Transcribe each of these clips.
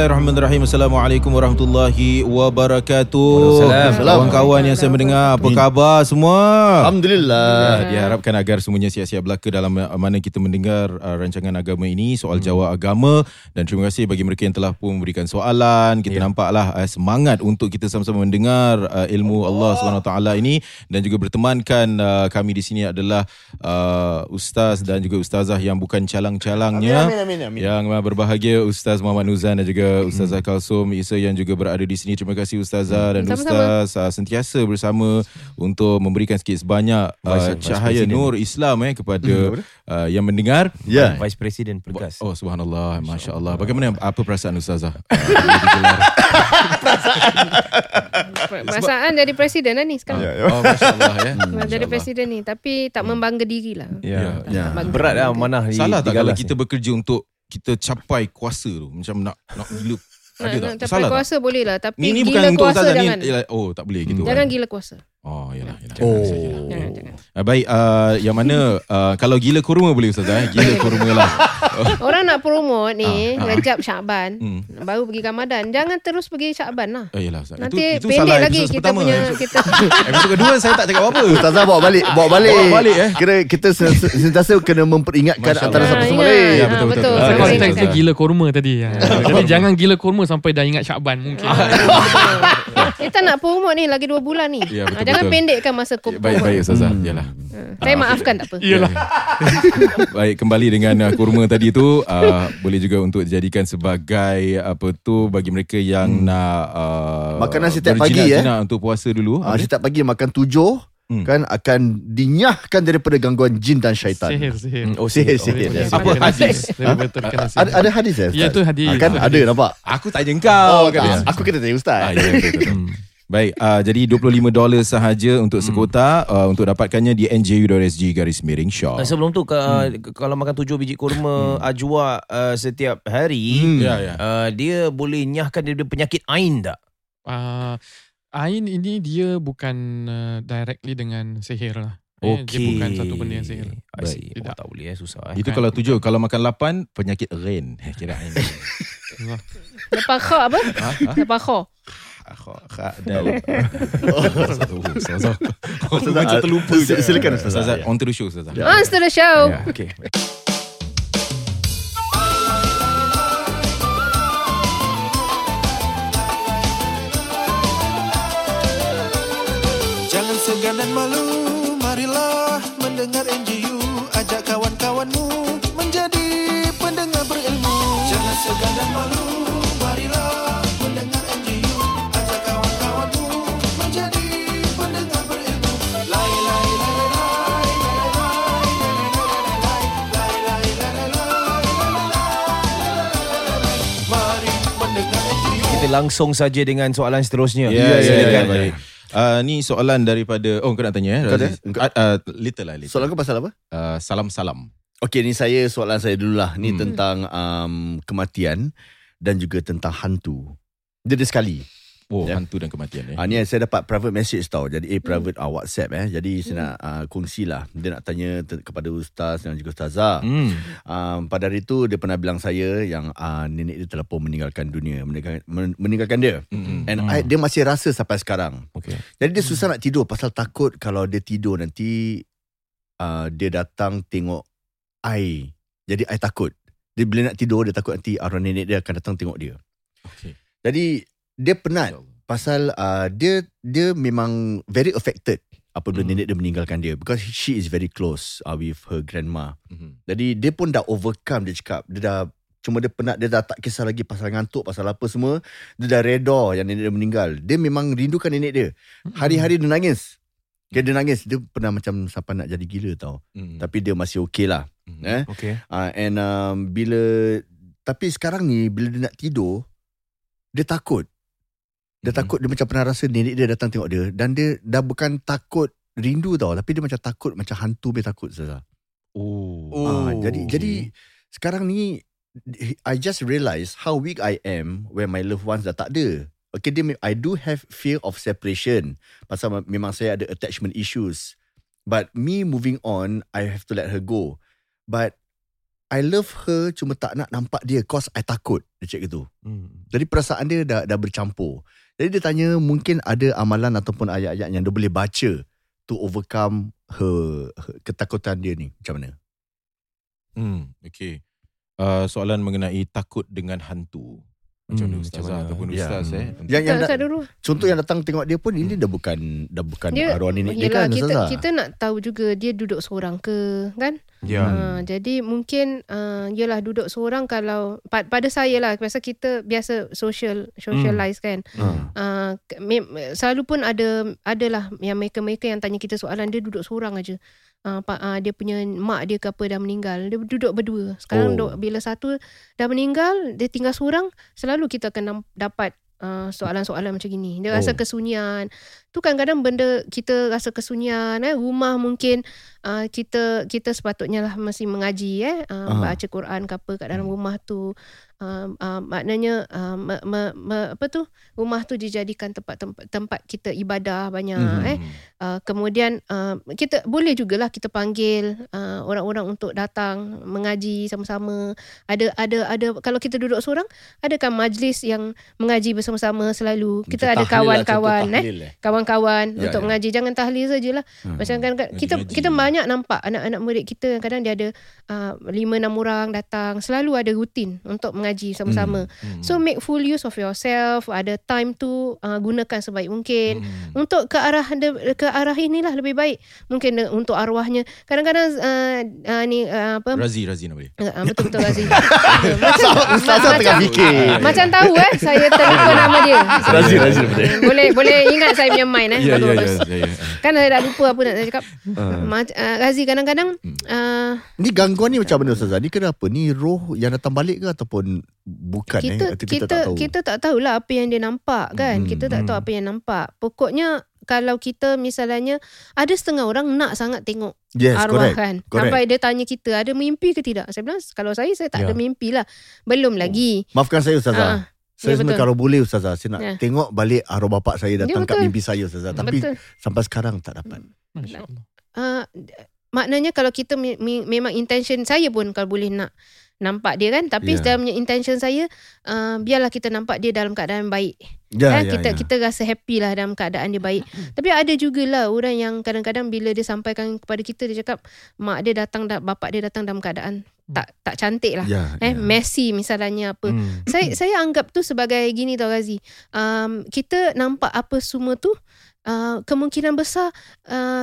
Bismillahirrahmanirrahim Assalamualaikum warahmatullahi wabarakatuh Waalaikumsalam. Kawan-kawan yang saya mendengar Apa khabar semua? Alhamdulillah. Uh, diharapkan agar semuanya siap-siap belaka dalam uh, mana kita mendengar uh, rancangan agama ini soal jawab agama dan terima kasih bagi mereka yang telah pun memberikan soalan kita yeah. nampaklah uh, semangat untuk kita sama-sama mendengar uh, ilmu Allah taala ini dan juga bertemankan uh, kami di sini adalah uh, ustaz dan juga ustazah yang bukan calang-calangnya Amin, amin, amin, amin. yang berbahagia ustaz Muhammad Nuzan dan juga ustazah Kalsum Isa yang juga berada di sini terima kasih ustazah dan Sama-sama. ustaz uh, sentiasa bersama untuk memberikan sikit sebanyak uh, Vice- Vice cahaya President. nur Islam eh kepada uh, yang mendengar. Ya. Vice President Pergas. Oh subhanallah, masya-Allah. Bagaimana apa perasaan ustazah? Perasaan jadi presiden lah ni sekarang. Ya, ya. oh masya-Allah ya. Jadi presiden ni Tapi tak membangga diri lah Ya. Ya. Bangga. Berat lah mana di, Salah tak kalau kita bekerja untuk kita capai kuasa tu macam nak nak gila ada nak tak? capai Salah tak? kuasa boleh lah Tapi Ni ni gila bukan untuk kuasa ustazah ni. jangan ialah- Oh tak boleh gitu. Jangan kan? gila kuasa Oh yalah yalah. Oh. Jangan jangan Uh, baik uh, yang mana uh, kalau gila kurma boleh ustazah eh? Gila kurma lah. Orang nak promote ni Ah, ah. Rejab Syakban Hmm. Baru pergi Ramadan Jangan terus pergi Syakban lah Oh yalah ustaz. Nanti itu, itu pendek salah lagi kita pertama. punya Episod- kita Episod kedua saya tak cakap apa-apa. Ustazah bawa balik, bawa balik. Bawa balik, eh. Kira kita sen- sen- sentiasa kena memperingatkan Masya antara satu Ah, sama ingat. lain. Ya, Ah, betul, betul, betul. betul. Betul. konteks gila kurma tadi. Ha. Jadi jangan gila kurma sampai dah ingat Syakban mungkin. Kita nak promote ni Lagi 2 bulan ni Ya, betul, Ah, Jangan betul. pendekkan masa kau Baik baik ustazah. Yalah. Saya maafkan tak apa Iyalah. Baik kembali dengan uh, kurma tadi tu uh, boleh juga untuk dijadikan sebagai apa tu bagi mereka yang hmm. nak uh, Makanan setiap pagi, eh. berjinak-jinak untuk puasa dulu. Ah, Apa dia? setiap pagi makan tujuh Hmm. kan akan dinyahkan daripada gangguan jin dan syaitan. Sihir, sihir. Oh Sihir, sihir. sihir. Oh, ya. Apa hadis? Sihir. Ada, ada hadis eh? Ya, Ustaz? tu hadis. Ah, kan ada nampak. Aku tanya kau Oh, kan. Aku kena tanya ustaz. Ah, ya, betul, betul. Baik, uh, jadi 25 dolar sahaja untuk sekota uh, untuk dapatkannya di nju.sg garis miring shop. Uh, sebelum tu ka, kalau makan tujuh biji kurma ajwa uh, setiap hari Hmm. Ya, ya. uh, dia boleh nyahkan daripada penyakit ain tak? Ah, Ain ini dia bukan uh, directly dengan sihir lah. Eh, Dia Okey. bukan satu benda yang sihir. I see. Baik. Oh, tak boleh eh susah eh. Itu kalau tujuh, kalau makan lapan penyakit rain. Kira ini. Lepas kha apa? ha? Ha? Lepas kha Kha- kha- dal. Satu, Ustazah. Aku macam terlupa silakan, Ustazah. Ustazah, Ya. on to the show Ustazah. Ya. On to the show Ya, okay. Morgan dan Malu, marilah mendengar NGU. Ajak kawan-kawanmu menjadi pendengar berilmu. Jangan segan dan malu, marilah mendengar NGU. Ajak kawan-kawanmu menjadi pendengar berilmu. Lai, lai, lai, lai, lai, lai, lai, lai, lai, Uh, ni soalan daripada Oh kau nak tanya eh Kau ada? Uh, uh, Little lah little. Soalan kau pasal apa? uh, Salam-salam Okey, ni saya soalan saya dulu lah. Ni Hmm. tentang um, kematian dan juga tentang hantu. Dia ada sekali. Oh Ya. hantu dan kematian eh. Ah ni saya dapat private message tau. Jadi eh private ah, WhatsApp eh. Jadi saya nak uh, kongsilah. Dia nak tanya te- kepada ustaz dan juga ustazah. Hmm. Um, pada hari tu dia pernah bilang saya yang uh, nenek dia telah pun meninggalkan dunia, meninggalkan, men- meninggalkan dia. Hmm. And I, dia masih rasa sampai sekarang. Okay. Jadi dia susah nak tidur pasal takut kalau dia tidur nanti uh, dia datang tengok I. Jadi I takut. Dia bila nak tidur dia takut nanti arwah nenek dia akan datang tengok dia. Okay. Jadi dia penat pasal uh, dia dia memang very affected apabila Hmm. nenek dia meninggalkan dia because she is very close uh, with her grandma. Mhm. Jadi dia pun dah overcome dia cakap dia dah cuma dia penat dia dah tak kisah lagi pasal ngantuk pasal apa semua dia dah reda yang nenek dia meninggal. Dia memang rindukan nenek dia. Hari-hari dia nangis. Okay, dia nangis dia pernah macam sampai nak jadi gila tau. Mhm. Tapi dia masih okey lah. Mhm. Eh? Okay. Uh, and um, bila tapi sekarang ni bila dia nak tidur dia takut Dia takut dia macam pernah rasa nenek dia datang tengok dia dan dia dah bukan takut rindu tau tapi dia macam takut macam hantu dia takut Ustazah. Oh. Ah, jadi jadi sekarang ni I just realise how weak I am when my loved ones dah tak ada. Okay, dia, I do have fear of separation. Pasal ma- memang saya ada attachment issues. But me moving on, I have to let her go. But I love her cuma tak nak nampak dia cause I takut. Dia cakap gitu. Hmm. Jadi perasaan dia dah, dah bercampur. Jadi dia tanya mungkin ada amalan ataupun ayat-ayat yang dia boleh baca to overcome her, her ketakutan dia ni. Macam mana? Hmm, okay. Uh, soalan mengenai takut dengan hantu. Macam Hmm, mana macam ustazah mana? ataupun Ya. ustaz eh? Yang yang Tak, dulu. contoh yang datang tengok dia pun ini dah bukan dah bukan Dia, arwah nenek dia yelah, kan kita, Ustazah? kita nak tahu juga dia duduk seorang ke, kan? Ya. Uh, jadi mungkin uh, yelah duduk seorang kalau pa- pada saya lah pasal kita biasa social socialize kan. Ha. Uh, me- selalu pun ada adalah yang mereka-mereka yang tanya kita soalan dia duduk seorang aja. Uh, pa- uh, dia punya mak dia ke apa dah meninggal. Dia duduk berdua. Sekarang Oh. oh. bila satu dah meninggal, dia tinggal seorang, selalu kita akan dapat uh, soalan-soalan macam gini. Dia Oh. rasa kesunyian. Tu kadang-kadang benda kita rasa kesunyian eh rumah mungkin uh, kita kita sepatutnya lah masih mengaji eh uh, Aha. baca Quran ke apa kat dalam Hmm. rumah tu. Uh, uh, maknanya uh, me, me, me, apa tu rumah tu dijadikan tempat tempat, tempat kita ibadah banyak Mhm. eh uh, kemudian uh, kita boleh jugalah kita panggil uh, orang-orang untuk datang mengaji sama-sama ada ada ada kalau kita duduk seorang ada kan majlis yang mengaji bersama-sama selalu kita Macam ada lah, kawan-kawan contoh eh eh. kawan-kawan Ya, untuk ya. mengaji jangan tahlil sajalah Hmm. macam kan kan- kita Ngaji-ngaji. kita banyak nampak anak-anak murid kita kadang dia ada uh, lima enam orang datang selalu ada rutin untuk mengaji sama-sama Hmm. so make full use of yourself ada time tu uh, gunakan sebaik mungkin Hmm. untuk ke arah ke arah inilah lebih baik mungkin de- untuk arwahnya kadang-kadang uh, uh, ni uh, apa Razi, Razi nama dia. uh, betul-betul Razi macam, Ustazah tengah fikir. macam tahu eh saya terlupa nama dia Razi, Razi boleh boleh ingat saya punya mind eh Ya, ya, ya. bagus ya, ya. kan saya dah lupa apa nak saya cakap Ah. Uh, Razi kadang-kadang uh, Ni gangguan ni macam mana Ustazah? Ni kenapa? Ni roh yang datang balik ke ataupun bukan kita eh? Atau kita tak tahu. kita tak tahulah apa yang dia nampak kan Hmm, kita tak tahu hmm. apa yang nampak pokoknya kalau kita misalnya ada setengah orang nak sangat tengok yes, arwah correct. kan correct. sampai dia tanya kita ada mimpi ke tidak saya bilang kalau saya saya tak Ya. ada mimpi lah belum lagi Maafkan saya Ustazah. Ah, saya ya, sebenarnya kalau boleh Ustazah, saya nak Ya. tengok balik arwah bapak saya datang kat betul. mimpi saya Ustazah. Tapi betul sampai sekarang tak dapat. Uh, maknanya kalau kita me- me- memang intention saya pun kalau boleh nak nampak dia kan tapi Ya. dalam intention saya uh, biarlah kita nampak dia dalam keadaan baik Ya, eh, ya, kita ya. kita rasa happy lah dalam keadaan dia baik. Tapi ada jugalah orang yang kadang-kadang bila dia sampaikan kepada kita dia cakap mak dia datang da- bapak dia datang dalam keadaan tak tak cantik lah. Ya, Eh ya. messy misalnya apa. Hmm. Saya saya anggap tu sebagai gini tau Razi. Um, kita nampak apa semua tu uh, kemungkinan besar uh,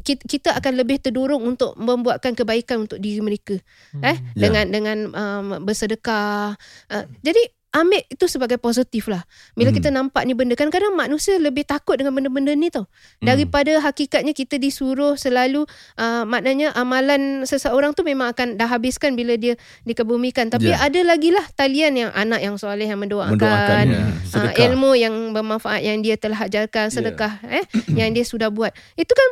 kita, kita akan lebih terdorong untuk membuatkan kebaikan untuk diri mereka eh Ya. dengan dengan um, bersedekah uh, jadi ambil itu sebagai positif lah bila Hmm. kita nampak ni benda kan kadang manusia lebih takut dengan benda-benda ni tau daripada hakikatnya kita disuruh selalu uh, maknanya amalan seseorang tu memang akan dah habiskan bila dia dikebumikan tapi Ya. ada lagi lah talian yang anak yang soleh yang mendoakan, Mendoakan ya. Uh, Sedekah. Ya. ilmu yang bermanfaat yang dia telah ajarkan sedekah eh yang dia sudah buat itu kan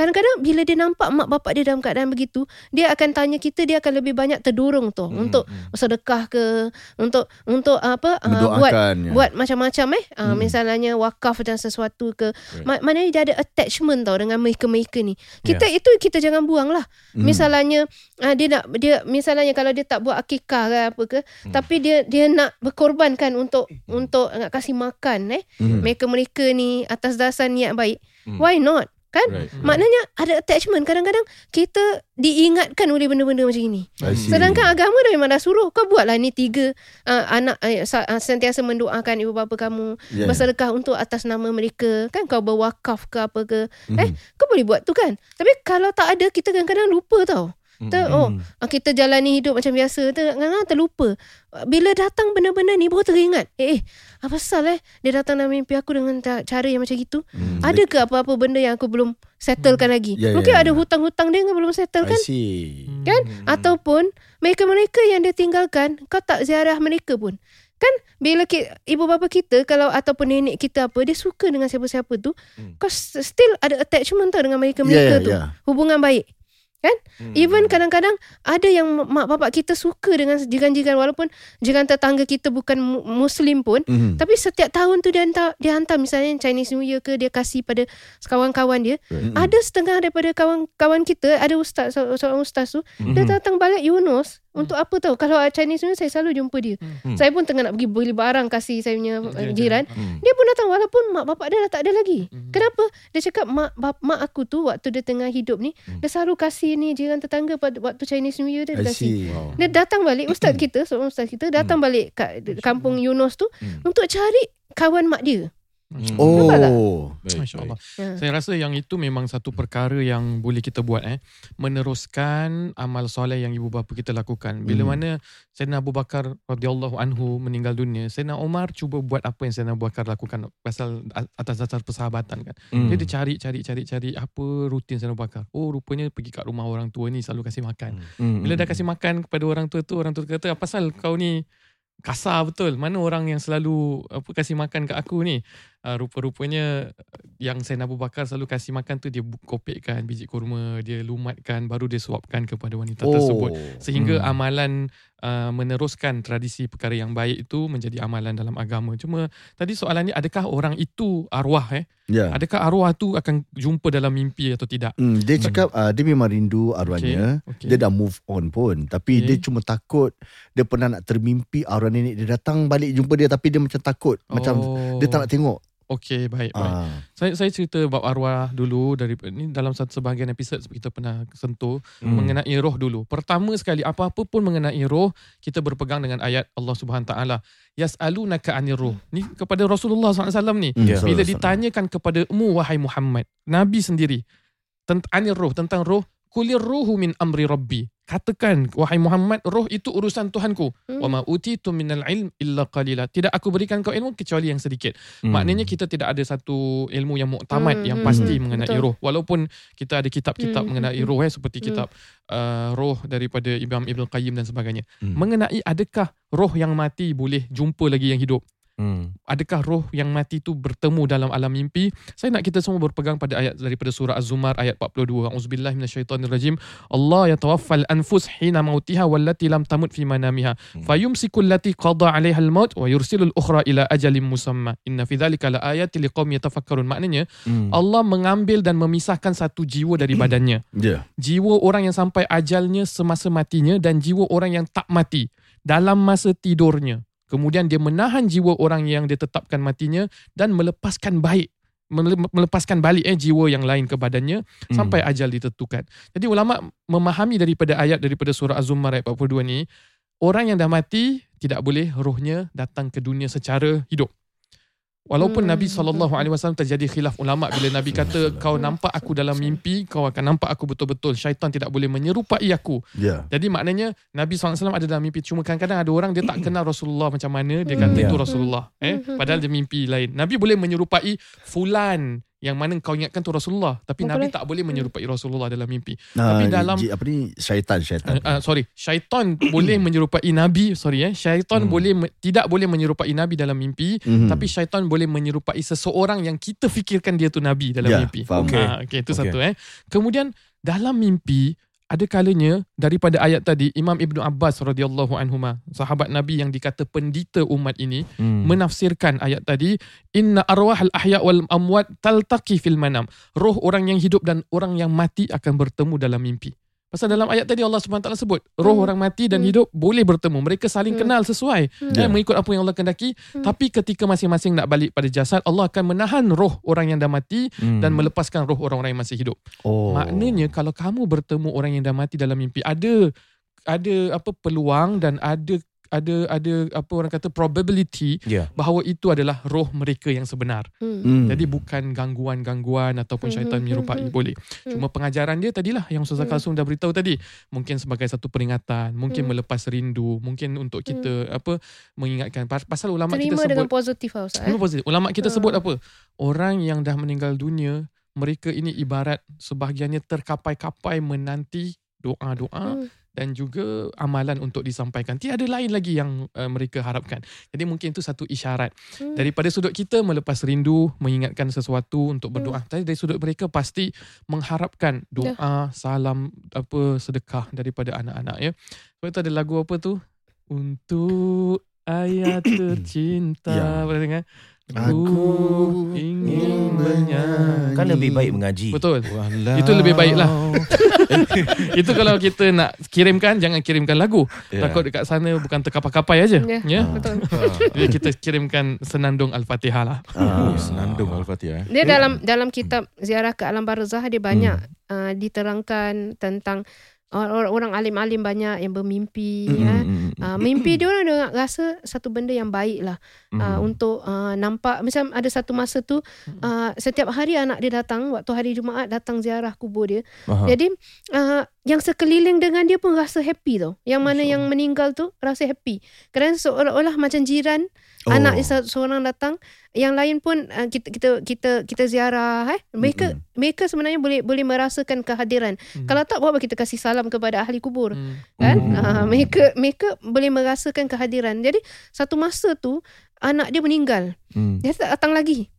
kadang-kadang bila dia nampak mak bapak dia dalam keadaan begitu dia akan tanya kita dia akan lebih banyak terdorong tu Hmm, untuk hmm. sedekah ke untuk untuk apa uh, buat ya. buat macam-macam eh uh, Hmm. misalnya wakaf dan sesuatu ke Right. Ma- maknanya dia ada attachment tau dengan mereka-mereka ni kita itu kita jangan buang lah Hmm. misalnya uh, dia nak dia misalnya kalau dia tak buat akikah ke apa ke Hmm. tapi dia dia nak berkorbankan untuk untuk nak kasih makan eh Hmm. mereka-mereka ni atas dasar niat baik Hmm. why not kan Right. maknanya ada attachment kadang-kadang kita diingatkan oleh benda-benda macam ini. Sedangkan agama dah memang dah suruh kau buatlah ni tiga uh, anak uh, sa- uh, sentiasa mendoakan ibu bapa kamu Ya. bersedekah untuk atas nama mereka kan kau berwakaf ke apa ke Mhm. eh kau boleh buat tu kan tapi kalau tak ada kita kadang-kadang lupa tau Hmm. Ter, oh uh, kita jalani hidup macam biasa ter, kadang-kadang terlupa bila datang benda-benda ni baru teringat eh, eh apa pasal eh dia datang dalam mimpi aku dengan cara yang macam gitu Hmm. ada ke apa-apa benda yang aku belum settlekan lagi Ya, ya, mungkin ya. ada hutang-hutang dia yang belum settle I kan kan ataupun mereka-mereka yang dia tinggalkan kau tak ziarah mereka pun Kan bila ki, ibu bapa kita kalau ataupun nenek kita apa dia suka dengan siapa-siapa tu, Hmm. kau still ada attachment tau dengan mereka-mereka Ya, tu. ya. Hubungan baik. Kan? Hmm. Even kadang-kadang ada yang mak bapak kita suka dengan jiran-jiran walaupun jiran tetangga kita bukan mu- muslim pun Mhm. tapi setiap tahun tu dia hantar dia hantar misalnya Chinese New Year ke dia kasih pada kawan-kawan dia. Mm-mm. Ada setengah daripada kawan-kawan kita ada ustaz se- seorang ustaz tu dia Mhm. datang balik Yunus untuk apa tahu kalau Chinese New Year saya selalu jumpa dia. Hmm. Saya pun tengah nak pergi beli barang kasih saya punya uh, Jiran-jiran. jiran. Hmm. Dia pun datang walaupun mak bapak dia dah tak ada lagi. Mhm. Kenapa? Dia cakap mak bap, mak aku tu waktu dia tengah hidup ni Hmm. dia selalu kasih ni jiran tetangga pada waktu Chinese New Year dia, dia kasih. Wow. Dia datang balik ustaz kita, seorang ustaz kita datang balik kat kampung Yunus tu Hmm. untuk cari kawan mak dia. Hmm. Oh. Baik, Allah. Ya. Saya rasa yang itu memang satu perkara yang boleh kita buat eh meneruskan amal soleh yang ibu bapa kita lakukan. Bila Hmm. mana Sayyidina Abu Bakar radhiyallahu anhu meninggal dunia, Sayyidina Umar cuba buat apa yang Sayyidina Abu Bakar lakukan pasal atas dasar persahabatan kan. Hmm. Dia dia cari cari cari cari apa rutin Sayyidina Abu Bakar. Oh rupanya pergi kat rumah orang tua ni selalu kasih makan. Hmm. Bila dah kasih makan kepada orang tua tu orang tua kata apa pasal kau ni kasar betul. Mana orang yang selalu apa kasih makan kat aku ni? Uh, rupa-rupanya yang Sayyidina Abu Bakar selalu kasih makan tu dia kopekkan biji kurma, dia lumatkan baru dia suapkan kepada wanita Oh. tersebut. Sehingga Hmm. amalan uh, meneruskan tradisi perkara yang baik itu menjadi amalan dalam agama. Cuma tadi soalannya adakah orang itu arwah eh? Ya. Adakah arwah tu akan jumpa dalam mimpi atau tidak? Hmm, dia cakap uh, dia memang rindu arwahnya. Okay. Dia dah move on pun Tapi Okay. dia cuma takut Dia pernah nak termimpi Arwah nenek dia datang balik jumpa dia Tapi dia macam takut Macam dia tak nak tengok Okey, baik, baik. ah. Saya saya cerita bab arwah dulu dari ni dalam satu sebahagian episod kita pernah sentuh Hmm. mengenai roh dulu. Pertama sekali apa-apa pun mengenai roh kita berpegang dengan ayat Allah Subhanahu taala. Yas'alunaka 'anir ruh. Ni kepada Rasulullah SAW ni. Hmm, Ya. Bila ditanyakan kepada mu wahai Muhammad, Nabi sendiri tentang anir roh tentang roh kulir ruhu min amri rabbi. Katakan wahai Muhammad roh itu urusan Tuhanku. Hmm. Wa ma utitu minal ilm illa qalila. Tidak aku berikan kau ilmu kecuali yang sedikit. Hmm. Maknanya kita tidak ada satu ilmu yang muktamad Hmm, yang hmm, pasti hmm, mengenai betul. roh. Walaupun kita ada kitab-kitab Hmm, mengenai hmm, roh eh seperti hmm. kitab uh, roh daripada Imam Ibn Qayyim dan sebagainya. Hmm. Mengenai adakah roh yang mati boleh jumpa lagi yang hidup? Hmm. Adakah roh yang mati itu bertemu dalam alam mimpi? Saya nak kita semua berpegang pada ayat daripada surah Az-Zumar ayat 42. Auzubillahi minasyaitonirrajim. Allah yatawaffal anfus hina mautiha wallati lam tamut fi manamiha. Hmm. Fayumsiku allati qada 'alaiha al-maut wa yursilu al-ukhra ila ajalin musamma. Inna fi dhalika laayatin liqaumin yatafakkarun. Maknanya Hmm. Allah mengambil dan memisahkan satu jiwa dari badannya. Ya Jiwa orang yang sampai ajalnya semasa matinya dan jiwa orang yang tak mati dalam masa tidurnya. Kemudian dia menahan jiwa orang yang dia tetapkan matinya dan melepaskan baik mele- melepaskan balik eh jiwa yang lain ke badannya Hmm. sampai ajal ditentukan. Jadi ulama memahami daripada ayat daripada surah Az-Zumar ayat 42 ni orang yang dah mati tidak boleh rohnya datang ke dunia secara hidup. Walaupun Hmm. Nabi SAW terjadi khilaf ulama bila Nabi kata kau nampak aku dalam mimpi kau akan nampak aku betul-betul syaitan tidak boleh menyerupai aku. Ya Jadi maknanya Nabi SAW ada dalam mimpi cuma kadang-kadang ada orang dia tak kenal Rasulullah macam mana dia kata Hmm. itu. Rasulullah eh Hmm. padahal dia mimpi lain. Nabi boleh menyerupai fulan yang mana kau ingatkan tu Rasulullah tapi Oh, Nabi boleh. tak boleh menyerupai Rasulullah dalam mimpi. Ah, Tapi dalam- Apa ni Syaitan Syaitan Uh, uh, sorry, syaitan boleh menyerupai Nabi, sorry eh. Syaitan Hmm. boleh tidak boleh menyerupai Nabi dalam mimpi, Mhm. tapi syaitan boleh menyerupai seseorang yang kita fikirkan dia tu Nabi dalam Ya, mimpi. faham. Okay. Okey. okay, itu Okey. satu eh. Kemudian dalam mimpi ada kalanya daripada ayat tadi Imam Ibnu Abbas radhiyallahu anhuma sahabat Nabi yang dikata pendita umat ini Hmm. menafsirkan ayat tadi inna arwahal ahya wal amwat taltaqi fil manam roh orang yang hidup dan orang yang mati akan bertemu dalam mimpi pasal dalam ayat tadi Allah Subhanahu taala sebut roh Hmm. orang mati dan Hmm. hidup boleh bertemu mereka saling Hmm. kenal sesuai Hmm. eh, mengikut apa yang Allah kendaki Hmm. tapi ketika masing-masing nak balik pada jasad Allah akan menahan roh orang yang dah mati Hmm. dan melepaskan roh orang-orang yang masih hidup Oh Maknanya kalau kamu bertemu orang yang dah mati dalam mimpi ada ada apa peluang dan ada ada ada apa orang kata probability Ya. bahawa itu adalah roh mereka yang sebenar. Hmm. Hmm. Jadi bukan gangguan-gangguan ataupun Hmm, syaitan hmm, menyerupai hmm, boleh. Cuma pengajaran dia tadilah yang Ustazah Hmm. Kalsum dah beritahu tadi. Mungkin sebagai satu peringatan, mungkin Hmm. melepas rindu, mungkin untuk kita apa mengingatkan Pas- pasal ulama Terima kita dengan sebut positif lah Ustaz. Terima Eh? positif. Ulama kita Hmm. sebut apa? Orang yang dah meninggal dunia, mereka ini ibarat sebahagiannya terkapai-kapai menanti doa-doa Hmm. Dan juga amalan untuk disampaikan. Tiada lain lagi yang uh, mereka harapkan. Jadi mungkin itu satu isyarat. Hmm. Daripada sudut kita melepas rindu, mengingatkan sesuatu untuk berdoa. Tapi dari sudut mereka pasti mengharapkan doa, salam, apa sedekah daripada anak-anak ya. Sebab itu ada lagu apa tu? Untuk ayat tercinta. Ya. Pernah dengar? Aku ingin bernyanyi. Kan lebih baik mengaji. Betul. Walau. Itu lebih baik lah. Itu kalau kita nak kirimkan jangan kirimkan lagu. Ya. Takut dekat sana bukan terkapai-kapai aja. Ya, Ya. betul. Jadi kita kirimkan senandung Al-Fatihah lah. Oh, senandung Al-Fatihah. eh. Dia dalam dalam kitab ziarah ke alam barzah dia banyak Hmm. uh, diterangkan tentang orang- orang alim-alim banyak yang bermimpi Hmm, ya. hmm, hmm. Uh, mimpi dia orang dia rasa satu benda yang baik lah Hmm. uh, untuk uh, nampak macam ada satu masa tu uh, setiap hari anak dia datang waktu hari Jumaat datang ziarah kubur dia Aha. jadi uh, yang sekeliling dengan dia pun rasa happy tau yang mana yang meninggal tu rasa happy kerana seolah-olah macam jiran Oh. anak dia se- seorang datang yang lain pun uh, kita kita kita kita ziarah eh mereka Mm-mm. mereka sebenarnya boleh boleh merasakan kehadiran Hmm. kalau tak buat apa kita kasih salam kepada ahli kubur Hmm. kan Hmm. uh, mereka mereka boleh merasakan kehadiran jadi satu masa tu anak dia meninggal Hmm. dia tak datang lagi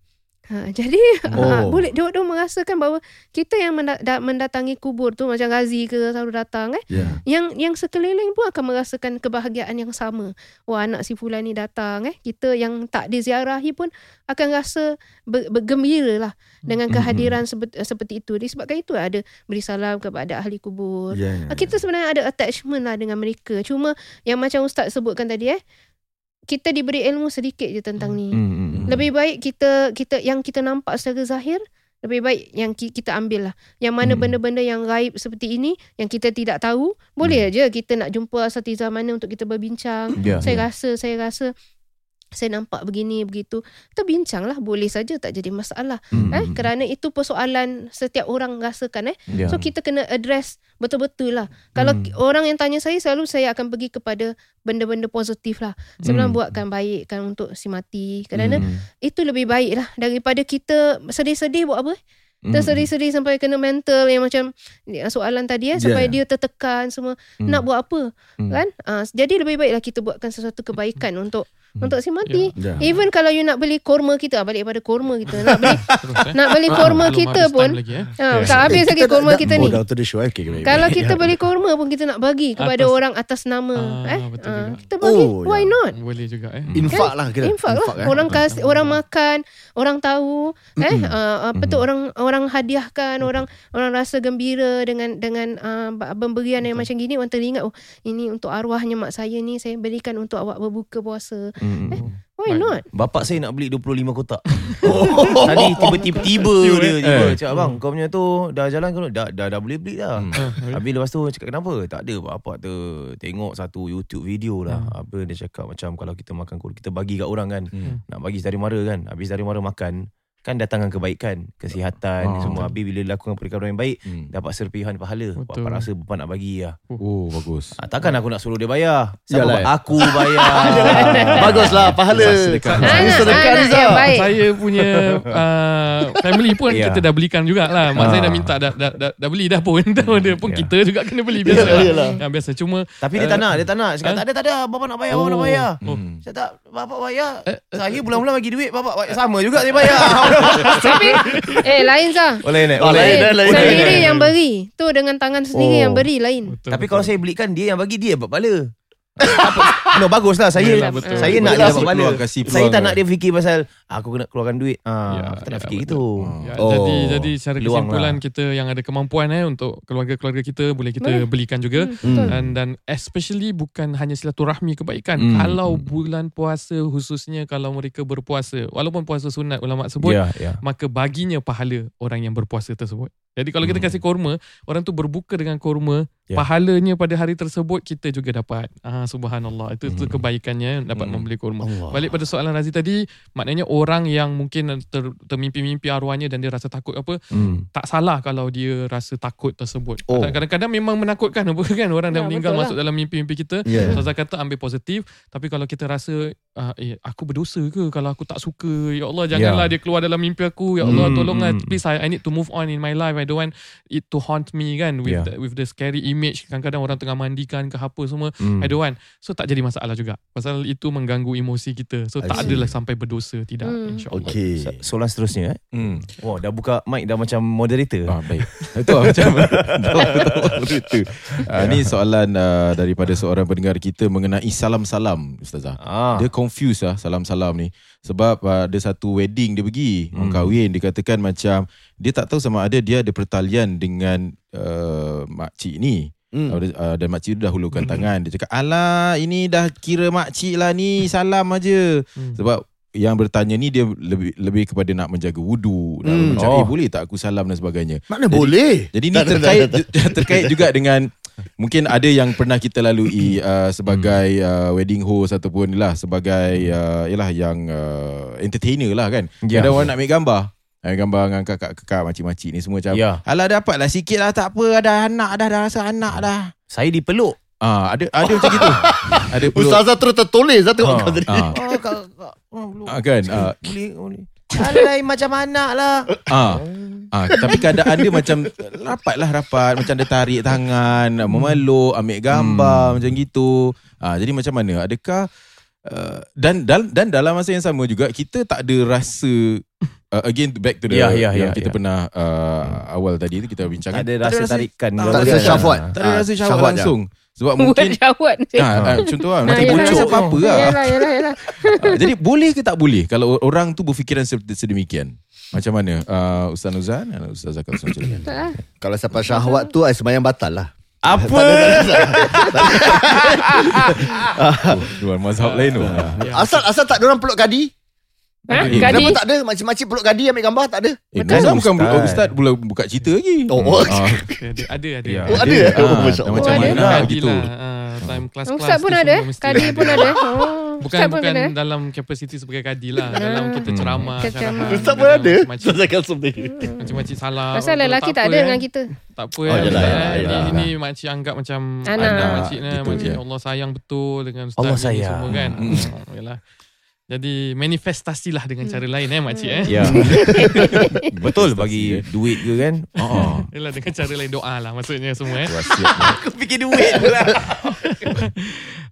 ha, jadi Oh. ha, boleh dia, dia merasakan bahawa kita yang menda- da- mendatangi kubur tu macam Ghazi ke selalu datang eh Ya. yang yang sekeliling pun akan merasakan kebahagiaan yang sama wah anak si fulan ni datang eh kita yang tak diziarahi pun akan rasa ber, bergembira lah dengan kehadiran seperti, seperti itu disebabkan itu ada beri salam kepada ahli kubur Ya, ya, Ah, Kita sebenarnya ada attachment lah dengan mereka. Cuma yang macam Ustaz sebutkan tadi eh, kita diberi ilmu sedikit je tentang ni. Hmm, hmm, hmm. Lebih baik kita kita yang kita nampak secara zahir, lebih baik yang ki- kita ambil lah. Yang mana Hmm. benda-benda yang gaib seperti ini, yang kita tidak tahu, boleh aja kita nak jumpa asatiza mana untuk kita berbincang. Ya. Saya rasa, saya rasa saya nampak begini begitu. Kita bincanglah boleh saja tak jadi masalah. Hmm, Eh hmm. kerana itu persoalan setiap orang rasakan eh. Ya. So kita kena address betul-betul lah. Kalau Hmm. orang yang tanya saya selalu saya akan pergi kepada benda-benda positif lah. Saya bilang Hmm. buatkan baik kan untuk si mati. Kerana Hmm. itu lebih baik lah daripada kita sedih-sedih buat apa? Hmm. Kita sedih-sedih sampai kena mental yang macam ni, soalan tadi eh sampai dia tertekan semua. Hmm. Nak buat apa? Hmm. Kan? Ah, jadi lebih baiklah kita buatkan sesuatu kebaikan untuk Hmm. Untuk si mati. Ya. Even kalau you nak beli korma kita, ah, balik pada korma kita. Nak beli Terus eh. nak beli korma Belum kita pun lagi, eh. ah, tak habis lagi Kita korma kita ni. baik, Kalau kita beli korma pun kita nak bagi kepada Atas- orang atas nama Ah, eh. betul Ah, juga. kita bagi Oh, why ya. not? Boleh juga eh. Infak lah kira. Infak lah. eh. Orang Betul. kasih orang makan, orang tahu eh uh, apa tu orang orang hadiahkan, orang orang rasa gembira dengan dengan uh, pemberian yang macam gini orang teringat oh ini untuk arwahnya mak saya ni saya berikan untuk awak berbuka puasa. Hmm. Why not? Bapak saya nak beli 25 kotak. Tadi tiba-tiba tiba dia tiba. Eh. Cakap bang kau punya tu dah jalan ke belum? dah, dah dah boleh beli dah. Hmm. Habis lepas tu cakap kenapa? Tak ada bapak tu tengok satu YouTube video lah. Hmm. Apa dia cakap macam kalau kita makan kur kita bagi kat orang kan. Hmm. Nak bagi dari mara kan. Habis dari mara makan kan datangkan kebaikan, kesihatan Ah. semua. Habis bila lakukan perkara yang baik Hmm. dapat serpihan pahala. Betul. Bapak rasa bapak nak bagi lah. Oh, bagus. Ah, takkan aku nak suruh dia bayar. Siapa Yalah. aku bayar. Baguslah pahala. Sedekah. Ini Rizal. baik. Saya punya uh, family pun Ya. kita dah belikan jugalah. Mak Ah. saya dah minta dah, dah, dah, dah beli dah pun. Dah dia pun Ya. kita juga kena beli biasa lah. Yalah. Yang biasa cuma Tapi dia tak nak, dia tak nak. Cakap Eh? tak ada, tak ada. Bapak nak bayar, bapak nak bayar. Hmm. Saya tak, bapak bayar. Eh, Saya bulan-bulan bagi duit, bapak bayar. Sama juga saya bayar. Tapi eh lain Zah. boleh nek, Oh, boleh. lain lain dah. Sendiri yang beri. Tu dengan tangan sendiri Oh. yang beri lain. betul, Tapi betul. kalau saya belikan, dia yang bagi, dia dapat pahala. Apa- no bagus lah saya Yelah, betul. saya nak Betul. dia dapat pahala saya tak kan. nak dia fikir pasal aku kena keluarkan duit Ya, ah kita tak ya, fikir betul. gitu Ya, Oh. Jadi jadi secara Peluang kesimpulan lah. kita yang ada kemampuan eh untuk keluarga-keluarga kita boleh kita Boleh. belikan juga. Hmm. Dan dan especially bukan hanya silaturahmi kebaikan. Hmm. Kalau bulan puasa khususnya kalau mereka berpuasa walaupun puasa sunat ulama sebut ya ya maka baginya pahala orang yang berpuasa tersebut. Jadi kalau kita Hmm. kasih korma, orang tu berbuka dengan korma, Ya. pahalanya pada hari tersebut kita juga dapat. Ah subhanallah. Itu itu Hmm. kebaikannya dapat Hmm. membeli korma. Allah. Balik pada soalan Razi tadi, maknanya orang yang mungkin ter, termimpi-mimpi arwahnya dan dia rasa takut apa, hmm. tak salah kalau dia rasa takut tersebut. Oh. Kadang-kadang memang menakutkan apa kan orang dah Ya, meninggal betul masuk dalam mimpi-mimpi kita. Ya. Ustazah kata ambil positif Tapi kalau kita rasa uh, Eh aku berdosa ke Kalau aku tak suka Ya Allah janganlah Ya. dia keluar dalam mimpi aku Ya Allah Hmm, tolonglah hmm. Please I, I need to move on in my life I don't want it to haunt me kan with Yeah. the, with the scary image kadang-kadang orang tengah mandikan ke apa semua Hmm. I don't want so tak jadi masalah juga pasal itu mengganggu emosi kita so I tak see. adalah sampai berdosa tidak Hmm. insyaallah Okey. So- Soalan seterusnya eh. Hmm. Wow, dah buka mic dah macam moderator. Ah, baik. Itu lah macam itu. Ah, ni soalan uh, daripada seorang pendengar kita mengenai salam-salam Ustazah. Ah. Dia confuse lah salam-salam ni Sebab uh, ada satu wedding dia pergi Orang Hmm. kahwin Dia katakan macam Dia tak tahu sama ada dia ada pertalian dengan uh, makcik ni Hmm. hmm. uh, Dan makcik tu dah hulurkan tangan Dia cakap Alah ini dah kira makcik lah ni Salam aja Hmm. Sebab yang bertanya ni dia lebih lebih kepada nak menjaga wudu nak Hmm. macam Oh. eh boleh tak aku salam dan sebagainya Mana boleh? jadi ni Tak, tak, terkait tak, tak. terkait juga dengan mungkin ada yang pernah kita lalui uh, sebagai uh, wedding host ataupun lah sebagai uh, yalah yang uh, entertainer lah kan. Ya. Ada orang nak ambil gambar. Ambil gambar dengan kakak-kakak makcik-makcik ni semua macam Ya. Alah dapatlah sikit lah tak apa ada anak dah dah rasa anak dah. Saya dipeluk. Ah ada ada macam gitu. Ada peluk. Ustazah terus tertoleh Zah tengok Ha. kau tadi. Ah, Oh, kak, kak. Oh, belum. ah, kan. Ah, Boleh, boleh. Alah, macam anak lah. ah. Ah, tapi keadaan dia macam rapat lah rapat macam dia tarik tangan, memeluk, ambil gambar Hmm. macam gitu. Ah, jadi macam mana? Adakah uh, dan, dan dan dalam masa yang sama juga kita tak ada rasa uh, again back to the Ya, ya, yang ya, kita ya. pernah uh, awal tadi tu kita bincangkan. Tak ada rasa tarikan. tak Tak ada rasa rasa syahwat. Tak ada Ah, rasa syahwat langsung. Sebab Buat mungkin syahwat ah, ah, contoh lah Nanti yelah, rasa yelah. apa-apa lah Yalah, yalah, yalah. Ah, Jadi boleh ke tak boleh Kalau orang tu berfikiran sedemikian Macam mana uh, Ustaz Nuzan dan Ustaz Macam mana Tak lah. Kalau sampai syahwat tu, I sembahyang batal lah. Apa? Luar mazhab lain tu Asal asal tak ada orang peluk kadi? Ha? Eh. Kenapa tak ada? Makcik-makcik peluk kadi ambil gambar tak ada? Eh, Betul. Ustaz bukan Ustaz. Ustaz Pula buka cerita lagi Oh, oh. Ah, ada ada ada Ya. Oh, ada? Ah, Oh, Allah. Macam Oh, ada. mana gitu lah. Ah, time kelas-kelas Ustaz pun ada. Kadi ada. pun ada. Oh. Bukan Ustaz bukan ada. dalam kapasiti sebagai kadi lah. Dalam kita Hmm. ceramah, Ceramah. syarahan. Ustaz pun ada? Macam-macam Ustaz Kalsum tadi. macam-macam salah. Pasal lelaki tak ada eh. dengan kita. Tak apa Oh, oh, yelah, ya. yelah, Ini, makcik anggap macam Anak. anak makcik ni. Makcik. Allah sayang betul dengan ustaz Allah sayang. semua kan. Hmm. Hmm. Yalah. Jadi manifestasilah dengan cara lain eh makcik eh. Ya. Betul bagi duit ke kan? Oh, Yalah dengan cara lain doa lah maksudnya semua eh. wasiat Aku fikir duit pula.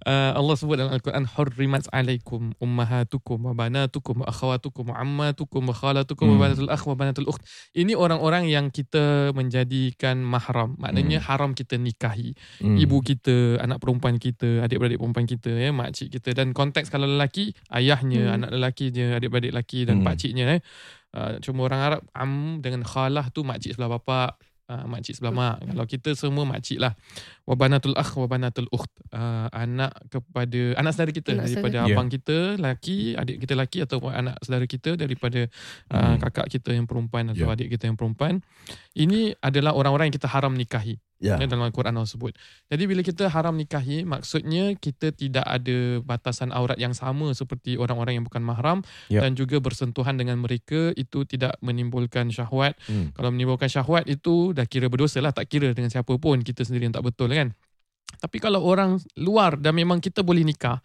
Uh, Allah sebut dalam Al-Quran hurrimat alaikum ummahatukum wa banatukum wa akhawatukum wa ammatukum wa khalatukum wa Hmm. banatul akh wa banatul ukht. Ini orang-orang yang kita menjadikan mahram. Maknanya haram kita nikahi. Hmm. Ibu kita, anak perempuan kita, adik-beradik perempuan kita, ya, makcik kita dan konteks kalau lelaki, ayahnya, Hmm. anak lelakinya, adik-beradik lelaki dan Hmm. pakciknya eh. Uh, cuma orang Arab am dengan khalah tu makcik sebelah bapa, uh, makcik sebelah mak. Kalau kita semua makcik lah. Wa banatul akh wa banatul ukht. Uh, anak kepada anak saudara kita Anak daripada saudara. abang kita lelaki, adik kita lelaki atau anak saudara kita daripada uh, Hmm. kakak kita yang perempuan atau Ya. adik kita yang perempuan. Ini adalah orang-orang yang kita haram nikahi Ya. ya. dalam Al-Quran Allah sebut. Jadi bila kita haram nikahi, maksudnya kita tidak ada batasan aurat yang sama seperti orang-orang yang bukan mahram Ya. dan juga bersentuhan dengan mereka itu tidak menimbulkan syahwat. Hmm. Kalau menimbulkan syahwat itu dah kira berdosa lah, tak kira dengan siapa pun kita sendiri yang tak betul kan. Tapi kalau orang luar dan memang kita boleh nikah,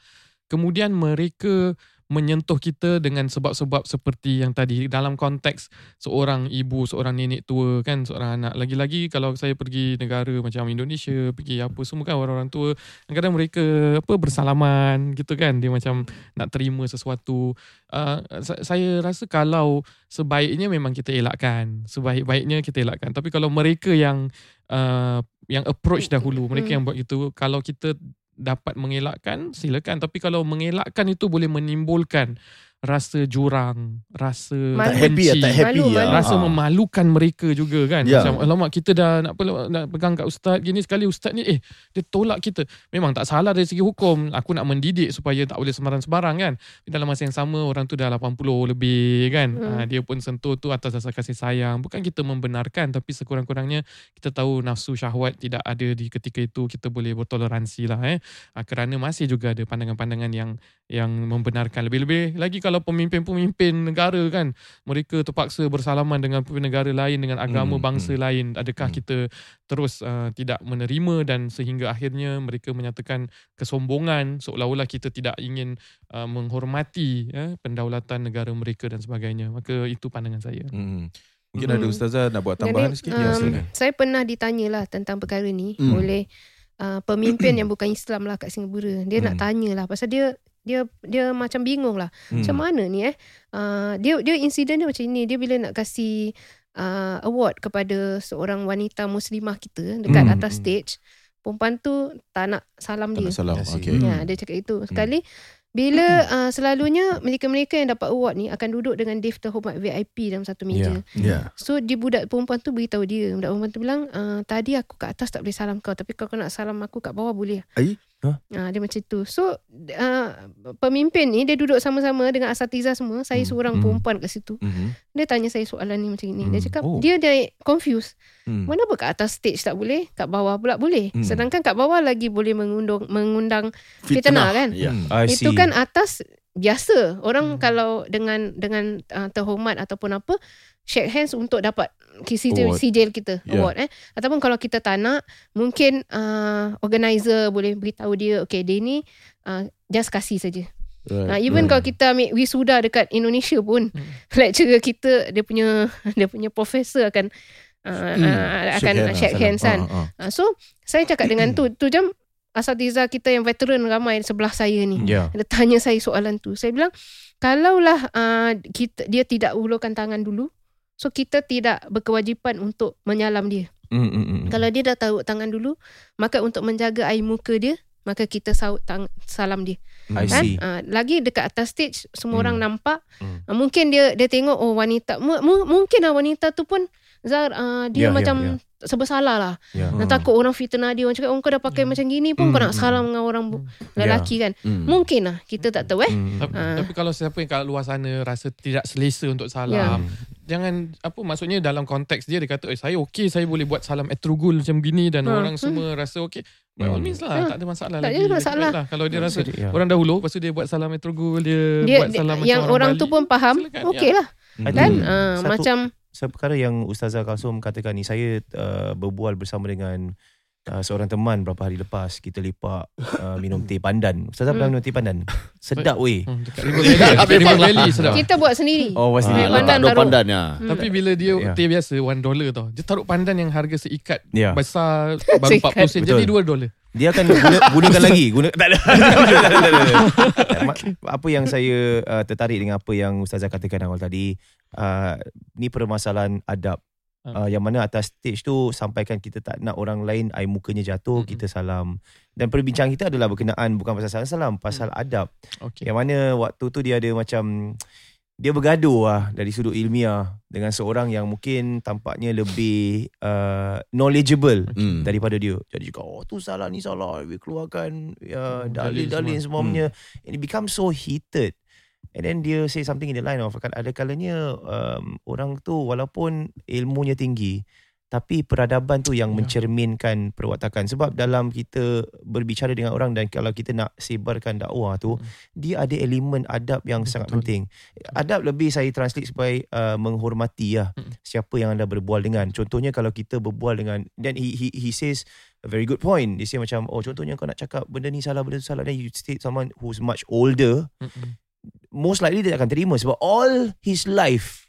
kemudian mereka menyentuh kita dengan sebab-sebab seperti yang tadi dalam konteks seorang ibu, seorang nenek tua kan, seorang anak. Lagi-lagi kalau saya pergi negara macam Indonesia, pergi apa semua kan orang-orang tua, kadang-kadang mereka apa bersalaman gitu kan, dia macam nak terima sesuatu. Uh, sa- saya rasa kalau sebaiknya memang kita elakkan, sebaik-baiknya kita elakkan. Tapi kalau mereka yang uh, yang approach dahulu, mereka Hmm. yang buat itu, kalau kita dapat mengelakkan silakan. Tapi kalau mengelakkan itu boleh menimbulkan rasa jurang rasa Malu. Tak happy lah, tak happy Malu, malu. rasa Ah. memalukan mereka juga kan Ya. macam alamak kita dah nak, nak pegang kat ustaz gini sekali ustaz ni eh dia tolak kita memang tak salah dari segi hukum aku nak mendidik supaya tak boleh sembarang-sembarang kan dalam masa yang sama orang tu dah 80 lebih kan Hmm. ha, dia pun sentuh tu atas dasar kasih sayang bukan kita membenarkan tapi sekurang-kurangnya kita tahu nafsu syahwat tidak ada di ketika itu kita boleh bertoleransi lah eh ha, kerana masih juga ada pandangan-pandangan yang yang membenarkan lebih-lebih lagi kalau pemimpin-pemimpin negara kan mereka terpaksa bersalaman dengan pemimpin negara lain dengan agama Hmm, bangsa lain adakah Hmm. kita terus uh, tidak menerima dan sehingga akhirnya mereka menyatakan kesombongan seolah-olah kita tidak ingin uh, menghormati ya, pendaulatan negara mereka dan sebagainya maka itu pandangan saya Hmm. Mungkin Hmm. ada ustazah nak buat tambahan Jadi, sikit. um, Ya, silakan. saya pernah ditanya lah tentang perkara ni Hmm. oleh uh, pemimpin yang bukan Islam lah kat Singapura. Dia nak Hmm. tanya lah pasal dia dia dia macam bingung lah. Hmm. Macam mana ni eh? Uh, dia dia insiden dia macam ni. Dia bila nak kasih uh, award kepada seorang wanita muslimah kita dekat Hmm, atas hmm. stage, perempuan tu tak nak salam Tak dia. nak salam. Okey. Hmm. Ya, dia cakap itu. Sekali bila uh, selalunya mereka-mereka yang dapat award ni akan duduk dengan div terhormat VIP dalam satu meja. Ya. So dia budak perempuan tu beritahu dia Budak perempuan tu bilang uh, Tadi aku kat atas tak boleh salam kau Tapi kalau kau nak salam aku kat bawah boleh Ai? Huh? uh, Dia macam tu So uh, Pemimpin ni Dia duduk sama-sama Dengan asatiza semua Saya Hmm. seorang Hmm. perempuan kat situ Mhm. Dia tanya saya soalan ni macam ni Dia Hmm. cakap Oh. Dia dia confused Hmm. Mana apa kat atas stage tak boleh Kat bawah pula boleh Hmm. Sedangkan kat bawah lagi boleh mengundang Mengundang Fitnah, kan? Ya. Hmm. I Itu kan atas biasa. Orang Hmm. kalau dengan dengan uh, terhormat ataupun apa shake hands untuk dapat sijil, sijil kita Yeah. award eh. Ataupun kalau kita tak nak mungkin uh, organizer boleh beritahu dia okay dia ni uh, just kasih saja. Right. Uh, even right. kalau kita ambil wisuda dekat Indonesia pun Hmm. lecturer kita dia punya dia punya profesor akan uh, uh, akan Hmm. Shake hand shake lah, hands kan. Ah, ah. Uh, so saya cakap dengan tu tu jam asatiza kita yang veteran ramai sebelah saya ni. Ya. Dia tanya saya soalan tu. Saya bilang, kalaulah uh, kita, dia tidak ulurkan tangan dulu, so kita tidak berkewajipan untuk menyalam dia. Mm, mm, mm. Kalau dia dah tahu tangan dulu, maka untuk menjaga air muka dia, maka kita saut tang- salam dia. I Kan? see. Uh, lagi dekat atas stage, semua Hmm. orang nampak. Hmm. Uh, mungkin dia dia tengok, oh wanita, mu, mu, mungkin lah wanita tu pun, Zar, uh, dia Ya, ya, macam ya. Serba salah lah. Ya. Nak takut orang fitnah dia, orang cakap, oh kau dah pakai Hmm. macam gini pun, kau Hmm, nak hmm, salam dengan orang Ya. lelaki kan. Hmm. Mungkin lah, kita tak tahu eh. Mm. Tapi, Ah. tapi kalau siapa yang kat luar sana rasa tidak selesa untuk Ya. salam, jangan apa maksudnya dalam konteks dia dia kata eh saya okey saya boleh buat salam etrugul macam gini dan Ha, orang hmm. semua rasa okey. By all Hmm. means lah, Ya. tak ada masalah Tak lagi. ada Lagi masalah. Lah. Kalau dia rasa Ya. orang dahulu lepas tu dia buat salam etrugul, dia, Dia, buat dia salam yang macam orang, tu Bali. pun faham, Silakan, okey ya. lah. Kan? think Uh, satu- macam Satu perkara yang Ustazah Kalsum katakan ni Saya uh, berbual bersama dengan uh, Seorang teman beberapa hari lepas Kita lepak uh, minum teh pandan Ustazah Hmm. pernah minum teh pandan? Sedap weh Hmm, Valley. sedap. kita buat sendiri. Oh pasti Ah, Pandan letak daun taruh. pandan ya. Hmm. Tapi bila dia Ya. teh biasa one dollar tau. Dia taruh pandan yang harga seikat Ya. besar baru Seikat. 40 sen jadi 2 dolar. Dia akan guna, gunakan lagi. Guna, Tak ada. Ma- Apa yang saya uh, tertarik dengan apa yang Ustazah katakan awal tadi uh, Ni permasalahan adab. Uh, Yang mana atas stage tu Sampaikan kita tak nak orang lain Air mukanya jatuh Mm-mm. Kita salam. Dan perbincangan kita adalah berkenaan Bukan pasal salam-salam Pasal adab. Okey. Yang mana waktu tu dia ada macam dia bergaduh lah dari sudut ilmiah dengan seorang yang mungkin tampaknya lebih uh, knowledgeable Hmm. daripada dia. Jadi cakap, oh tu salah ni salah. Dia keluarkan ya, Hmm, dalil dalil-dalil semua. semuanya. And it becomes so heated. And then dia say something in the line of, kan ada kalanya um, orang tu walaupun ilmunya tinggi, tapi peradaban tu yang Ya. mencerminkan perwatakan. Sebab dalam kita berbicara dengan orang dan kalau kita nak sebarkan dakwah tu, Hmm. dia ada elemen adab yang sangat Betul. penting. Adab lebih saya translate sebagai uh, menghormati lah Mm. siapa yang anda berbual dengan. Contohnya kalau kita berbual dengan then he he he says a very good point. Dia say macam oh contohnya kau nak cakap benda ni salah benda tu salah then you state someone who's much older Mm-mm. most likely dia akan terima sebab all his life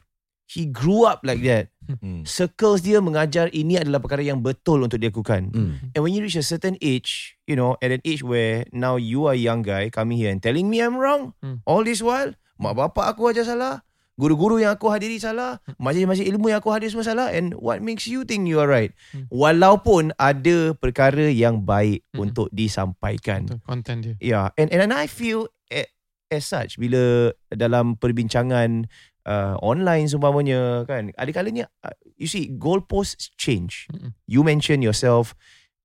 he grew up like that. Hmm. Circles dia mengajar ini adalah perkara yang betul untuk dilakukan. Hmm. And when you reach a certain age, you know, at an age where now you are a young guy coming here and telling me I'm wrong, Hmm. all this while, mak bapak aku aja salah, guru-guru yang aku hadiri salah, majlis-majlis ilmu yang aku hadir semua salah, and what makes you think you are right? Hmm. Walaupun ada perkara yang baik Hmm. untuk disampaikan. Konten dia. Yeah, and and I feel as such bila dalam perbincangan uh, online seumpamanya kan, ada kalanya uh, you see goalposts change. Mm-mm. You mention yourself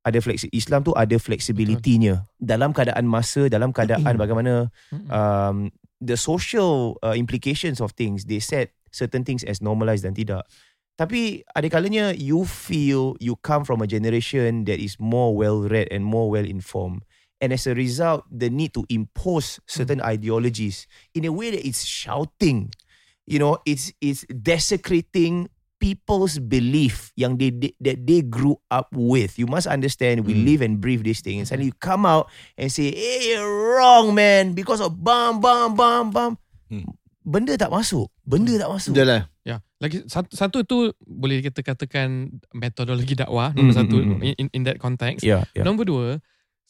ada flexi Islam tu ada flexibility-nya dalam keadaan masa, dalam keadaan bagaimana Mm-mm. um, the social uh, implications of things they set certain things as normalized dan tidak. Tapi ada kalanya you feel you come from a generation that is more well read and more well informed. And as a result, the need to impose certain ideologies in a way that it's shouting, you know, it's it's desecrating people's belief yang they, they that they grew up with. You must understand we Mm. live and breathe this thing. And suddenly you come out and say, "Hey, you're wrong, man, because of bam, bam, bam, bam." Hmm. benda tak masuk. Benda tak masuk. Dah lah. Ya, lagi satu, satu tu boleh kita katakan metodologi dakwah nombor Mm, satu mm, mm. in, in that context. Ya, ya. Nombor dua,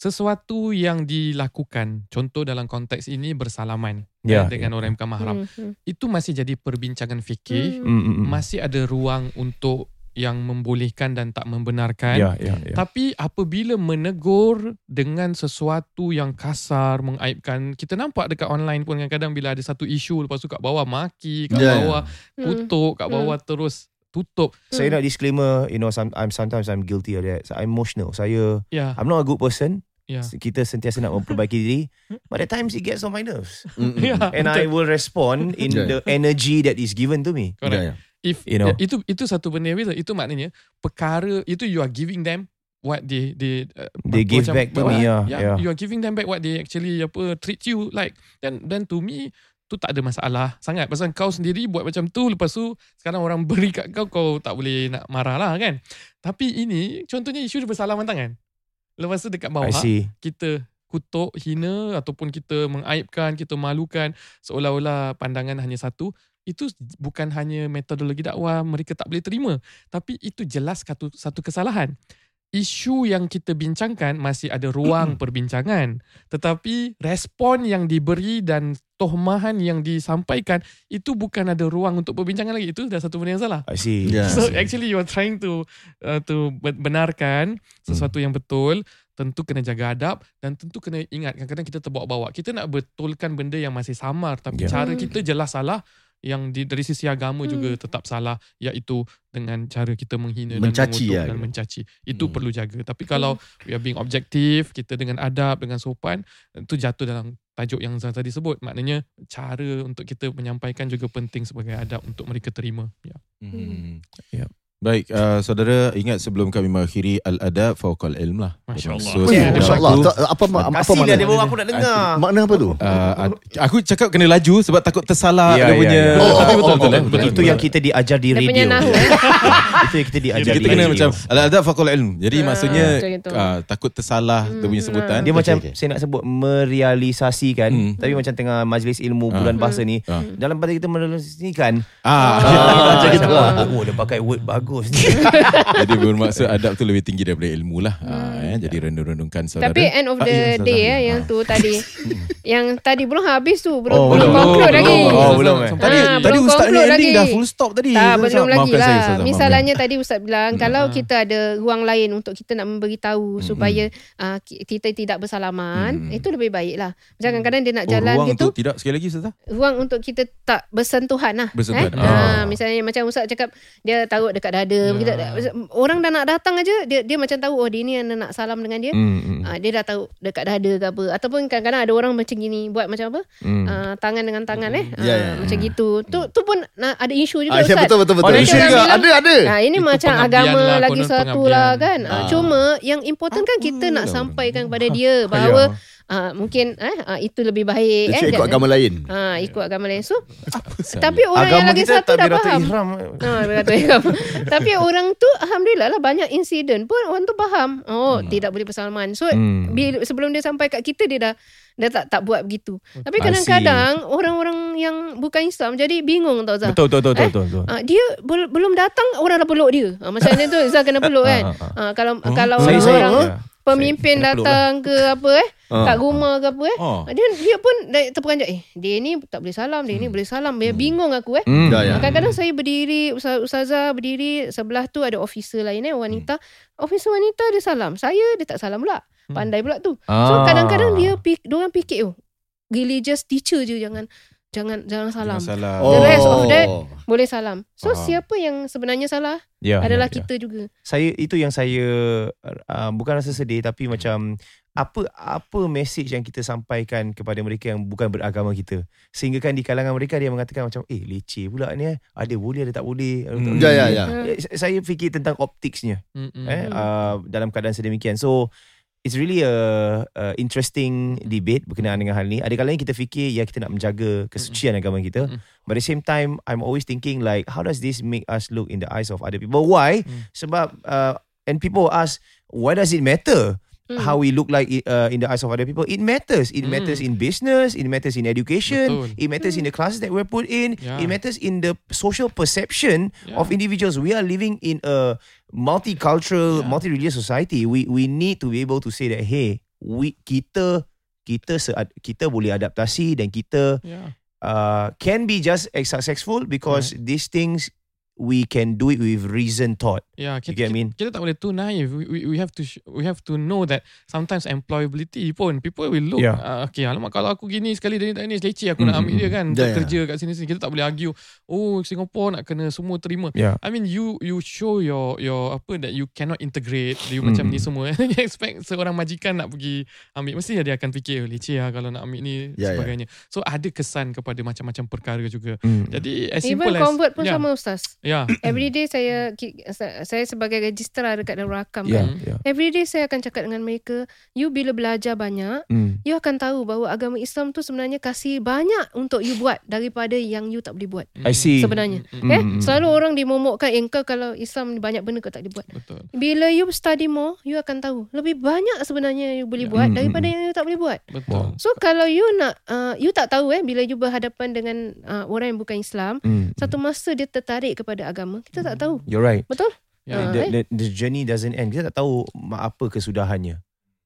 sesuatu yang dilakukan, contoh dalam konteks ini bersalaman Ya, eh, dengan orang yang bukan mahram, Hmm, hmm. itu masih jadi perbincangan fikih, Hmm. Mm, mm, mm. masih ada ruang untuk yang membolehkan dan tak membenarkan. Ya, ya, ya. Tapi apabila menegur dengan sesuatu yang kasar, mengaibkan, kita nampak dekat online pun kadang-kadang bila ada satu isu lepas tu kat bawah maki, kat Ya, ya. bawah Hmm. kutuk, kat bawah terus tutup. Saya nak disclaimer, you know, some, I'm sometimes I'm guilty of that. So, I'm emotional. Saya, Ya, I'm not a good person. Ya. Kita sentiasa nak memperbaiki diri. But at times it gets on my nerves. Ya, And I betul. will respond in Yeah. the energy that is given to me. Correct. Ya, ya. If You know. itu itu satu benda betul. Itu maknanya perkara itu you are giving them what they they uh, They give back to me, yeah, yeah. You are giving them back what they actually apa treat you like. Then then to me tu tak ada masalah sangat pasal kau sendiri buat macam tu lepas tu sekarang orang beri kat kau kau tak boleh nak marah lah kan tapi ini contohnya isu dia bersalaman tangan lepas tu dekat bawah kita kutuk, hina ataupun kita mengaibkan, kita malukan seolah-olah pandangan hanya satu, itu bukan hanya metodologi dakwah mereka tak boleh terima, tapi itu jelas satu satu kesalahan. Isu yang kita bincangkan masih ada ruang perbincangan, tetapi respon yang diberi dan tohmahan yang disampaikan itu bukan ada ruang untuk perbincangan lagi. Itu dah satu benda yang salah. I see. Yeah. So actually you are trying to uh, to ben- benarkan sesuatu yang betul, tentu kena jaga adab dan tentu kena ingat kadang-kadang kita terbawa-bawa. Kita nak betulkan benda yang masih samar tapi Ya. cara Hmm. kita jelas salah yang di, dari sisi agama juga Hmm. tetap salah iaitu dengan cara kita menghina Mencaci dan mengutuk lah. dan mencaci. Itu Hmm. perlu jaga. Tapi kalau we are being objektif, kita dengan adab, dengan sopan, itu jatuh dalam tajuk yang Zah tadi sebut. Maknanya cara untuk kita menyampaikan juga penting sebagai adab untuk mereka terima. Ya. Hmm. Ya. Baik, uh, saudara ingat sebelum kami mengakhiri al-adab fauqal ilm lah. Masya Allah. Bermaksud dalam Masya Allah. aku, Tak- Apa, apa Kasih makna? dia bawa aku nak dengar. Makna apa tu? Uh, aku cakap kena laju sebab takut tersalah Ya, dia ya, punya. ya. Oh, Tapi oh, betul oh, betul oh, betul. Betul, Itu yang kita diajar di radio. Itu yang kita diajar kita di kena radio. macam al-adab faqal ilm. Jadi Ah, maksudnya uh, takut tersalah dia punya Hmm, sebutan. Dia macam saya nak sebut merealisasikan Hmm. tapi macam tengah majlis ilmu Ah. bulan bahasa ni Ah. dalam pada kita merealisasikan Ah. macam lah. Oh dia pakai word bagus ni. Jadi bermaksud adab tu lebih tinggi daripada ilmu lah. Ha, eh, jadi renung-renungkan saudara. Tapi end of Ah, the ya, day eh, Ah. yang tu tadi. yang tadi belum habis tu. Belum, Oh, belum belum. conclude lagi. Oh, belum, eh. Tadi, Ah, tadi belum Ustaz ni ending lagi. dah full stop tadi. Tak, belum lagi lah. saya. Misalnya tadi Ustaz bilang, Hmm. kalau Ah. kita ada ruang lain untuk kita nak memberitahu Hmm, supaya ah, ki- kita tidak bersalaman, Hmm. itu lebih baik lah. Macam kadang-kadang dia nak Oh, jalan ruang gitu, untuk tidak sekali lagi Ustazah? ruang untuk kita tak bersentuhan lah. Bersentuhan. Ah. Ah, misalnya macam Ustaz cakap, dia taruh dekat dada. Ya. Kita, orang dah nak datang aja, dia dia macam tahu, oh dia ni yang nak salam dengan dia. Hmm, hmm, Ah, dia dah tahu dekat dada ke apa ataupun kadang-kadang ada orang macam gini buat macam apa hmm. ah, tangan dengan tangan eh Ya, Ah, ya. macam gitu tu tu pun nah, ada isu juga Ah, ya, Ustaz betul betul betul. Oh, ada Isu juga. juga. Ada ada. Ah, ini Itu macam agama lah, lagi satu lah kan. Ah. Ah. Cuma yang important kan kita nak Apalah sampaikan kepada dia bahawa ah, mungkin eh, ah, itu lebih baik. Dia eh, ikut agama lain. Ah, ikut agama lain. So, tapi orang yang Agama lagi kita satu dah faham. ihram. Ah, beratur ihram. Tapi orang tu alhamdulillah lah banyak insiden pun orang tu faham. Oh, tidak boleh bersalaman. So Hmm. bila, sebelum dia sampai kat kita dia dah dia tak tak buat begitu. Tapi kadang-kadang orang-orang yang bukan Islam jadi bingung tau Zah. Betul betul betul Eh? betul. betul. Ah, dia bel- belum datang orang dah peluk dia. Ah, macam ni tu Zah kena peluk kan. Ah, ah, Ah, kalau kalau Saya- saya- orang ya. pemimpin Saya peluk datang ke apa eh Ah. kat rumah ke apa eh. Oh. Dia dia pun terperanjat eh dia ni tak boleh salam, dia ni boleh salam. Dia bingung aku eh. Hmm. Ya, ya. Kadang-kadang saya berdiri Ustaz- Ustazah berdiri Sebelah tu ada officer lain eh Wanita Hmm. Officer wanita dia salam Saya dia tak salam pula Pandai pula tu So Ah. kadang-kadang dia pik, Diorang fikir oh Religious teacher je Jangan Jangan jangan salam Jangan salah. The rest of that, Oh. Boleh salam So Faham. siapa yang sebenarnya salah Ya, Adalah ya, ya. kita juga Saya itu yang saya uh, bukan rasa sedih tapi macam apa apa message yang kita sampaikan kepada mereka yang bukan beragama kita sehingga kan di kalangan mereka dia mengatakan macam eh leceh pula ni eh ada boleh ada tak boleh Hmm. Ya ya ya. Hmm. Eh, saya fikir tentang opticsnya Mm-mm. eh uh, dalam keadaan sedemikian so it's really a, a interesting debate berkenaan dengan hal ni ada kalanya kita fikir ya kita nak menjaga kesucian agama kita Mm-mm. but at the same time I'm always thinking like how does this make us look in the eyes of other people why Mm. sebab uh, and people ask why does it matter Mm. how we look like uh, in the eyes of other people, it matters. It Mm. matters in business. It matters in education. Betul. It matters in the classes that we're put in. Yeah. It matters in the social perception Yeah. of individuals. We are living in a multicultural, Yeah. multi-religious society. We we need to be able to say that hey, we kita kita se- kita boleh adaptasi dan kita Yeah. uh, can be just as successful because these things we can do it with reason thought. Yeah, You kita, get what I mean? kita tak boleh too naive. We, we, we have to sh- we have to know that sometimes employability pun people will look. Yeah. Uh, okay, alamak kalau aku gini sekali dia tak ni leceh aku nak Mm, ambil dia kan Yeah, kerja kat sini sini. Kita tak boleh argue. Oh, Singapore nak kena semua terima. Yeah. I mean you you show your your apa that you cannot integrate you Mm, macam ni semua. you expect seorang majikan nak pergi ambil mesti dia akan fikir oh, leceh lah kalau nak ambil ni ya. sebagainya. So ada kesan kepada macam-macam perkara juga. Mm. Jadi as Even simple as convert pun yeah, sama Ustaz. Yeah. Every day saya saya sebagai registrar dekat Rakam Yeah, kan. yeah. Every day saya akan cakap dengan mereka, you bila belajar banyak, Mm. you akan tahu bahawa agama Islam tu sebenarnya kasih banyak untuk you buat daripada yang you tak boleh buat. I see. Sebenarnya. Mm, Mm, Eh, mm, selalu orang dimomokkan, eh, kau kalau Islam banyak benda kau tak boleh buat. Betul. Bila you study more, you akan tahu lebih banyak sebenarnya you boleh Ya. buat Mm, daripada mm, yang you tak boleh buat. Betul. So kalau you nak uh, you tak tahu eh bila you berhadapan dengan uh, orang yang bukan Islam, Mm. satu masa dia tertarik kepada agama, kita tak tahu. You're right. Betul? Yeah. Ah, the, the, the journey doesn't end. Kita tak tahu apa kesudahannya.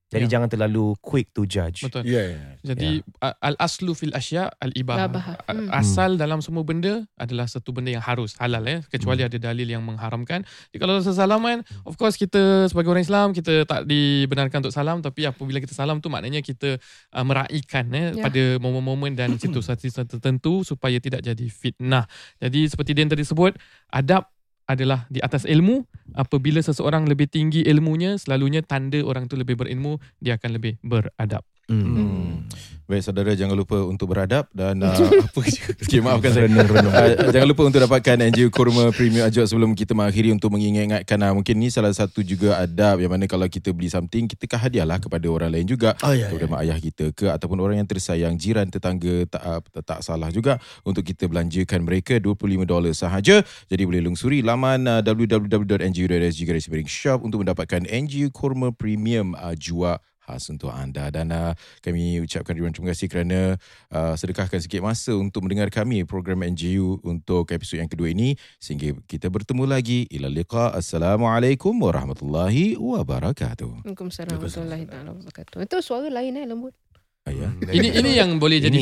Jadi Yeah. jangan terlalu quick to judge. Betul. Ya, ya. Jadi a- al aslu fil asya al ibah. Ibahah. Hmm. Asal dalam semua benda adalah satu benda yang harus halal eh kecuali Hmm. ada dalil yang mengharamkan. Jadi kalau sesalaman of course kita sebagai orang Islam kita tak dibenarkan untuk salam tapi apabila kita salam tu maknanya kita uh, meraihkan eh Ya. pada momen-momen dan situasi tertentu supaya tidak jadi fitnah. Jadi seperti dia yang tadi sebut adab adalah di atas ilmu apabila seseorang lebih tinggi ilmunya selalunya tanda orang tu lebih berilmu dia akan lebih beradab. Hmm. Baik saudara jangan lupa untuk beradab dan uh, apa okay, maafkan saya. Uh, jangan lupa untuk dapatkan NGO Kurma Premium Ajak sebelum kita mengakhiri untuk mengingatkan uh, mungkin ni salah satu juga adab yang mana kalau kita beli something kita kan hadiahlah kepada orang lain juga. Oh, ya, ya. terutama ayah kita ke ataupun orang yang tersayang jiran tetangga tak uh, tak salah juga untuk kita belanjakan mereka 25 dolar sahaja. Jadi boleh lungsuri laman uh, www.ngo.sg garis shop untuk mendapatkan NGO Kurma Premium uh, jua khas untuk anda. Dan uh, kami ucapkan ribuan terima kasih kerana uh, sedekahkan sikit masa untuk mendengar kami program NGU untuk episod yang kedua ini. Sehingga kita bertemu lagi. Ila liqa. Assalamualaikum warahmatullahi wabarakatuh. Waalaikumsalam warahmatullahi taala wabarakatuh. Itu suara lain eh lembut. ayah Ini ini yang boleh jadi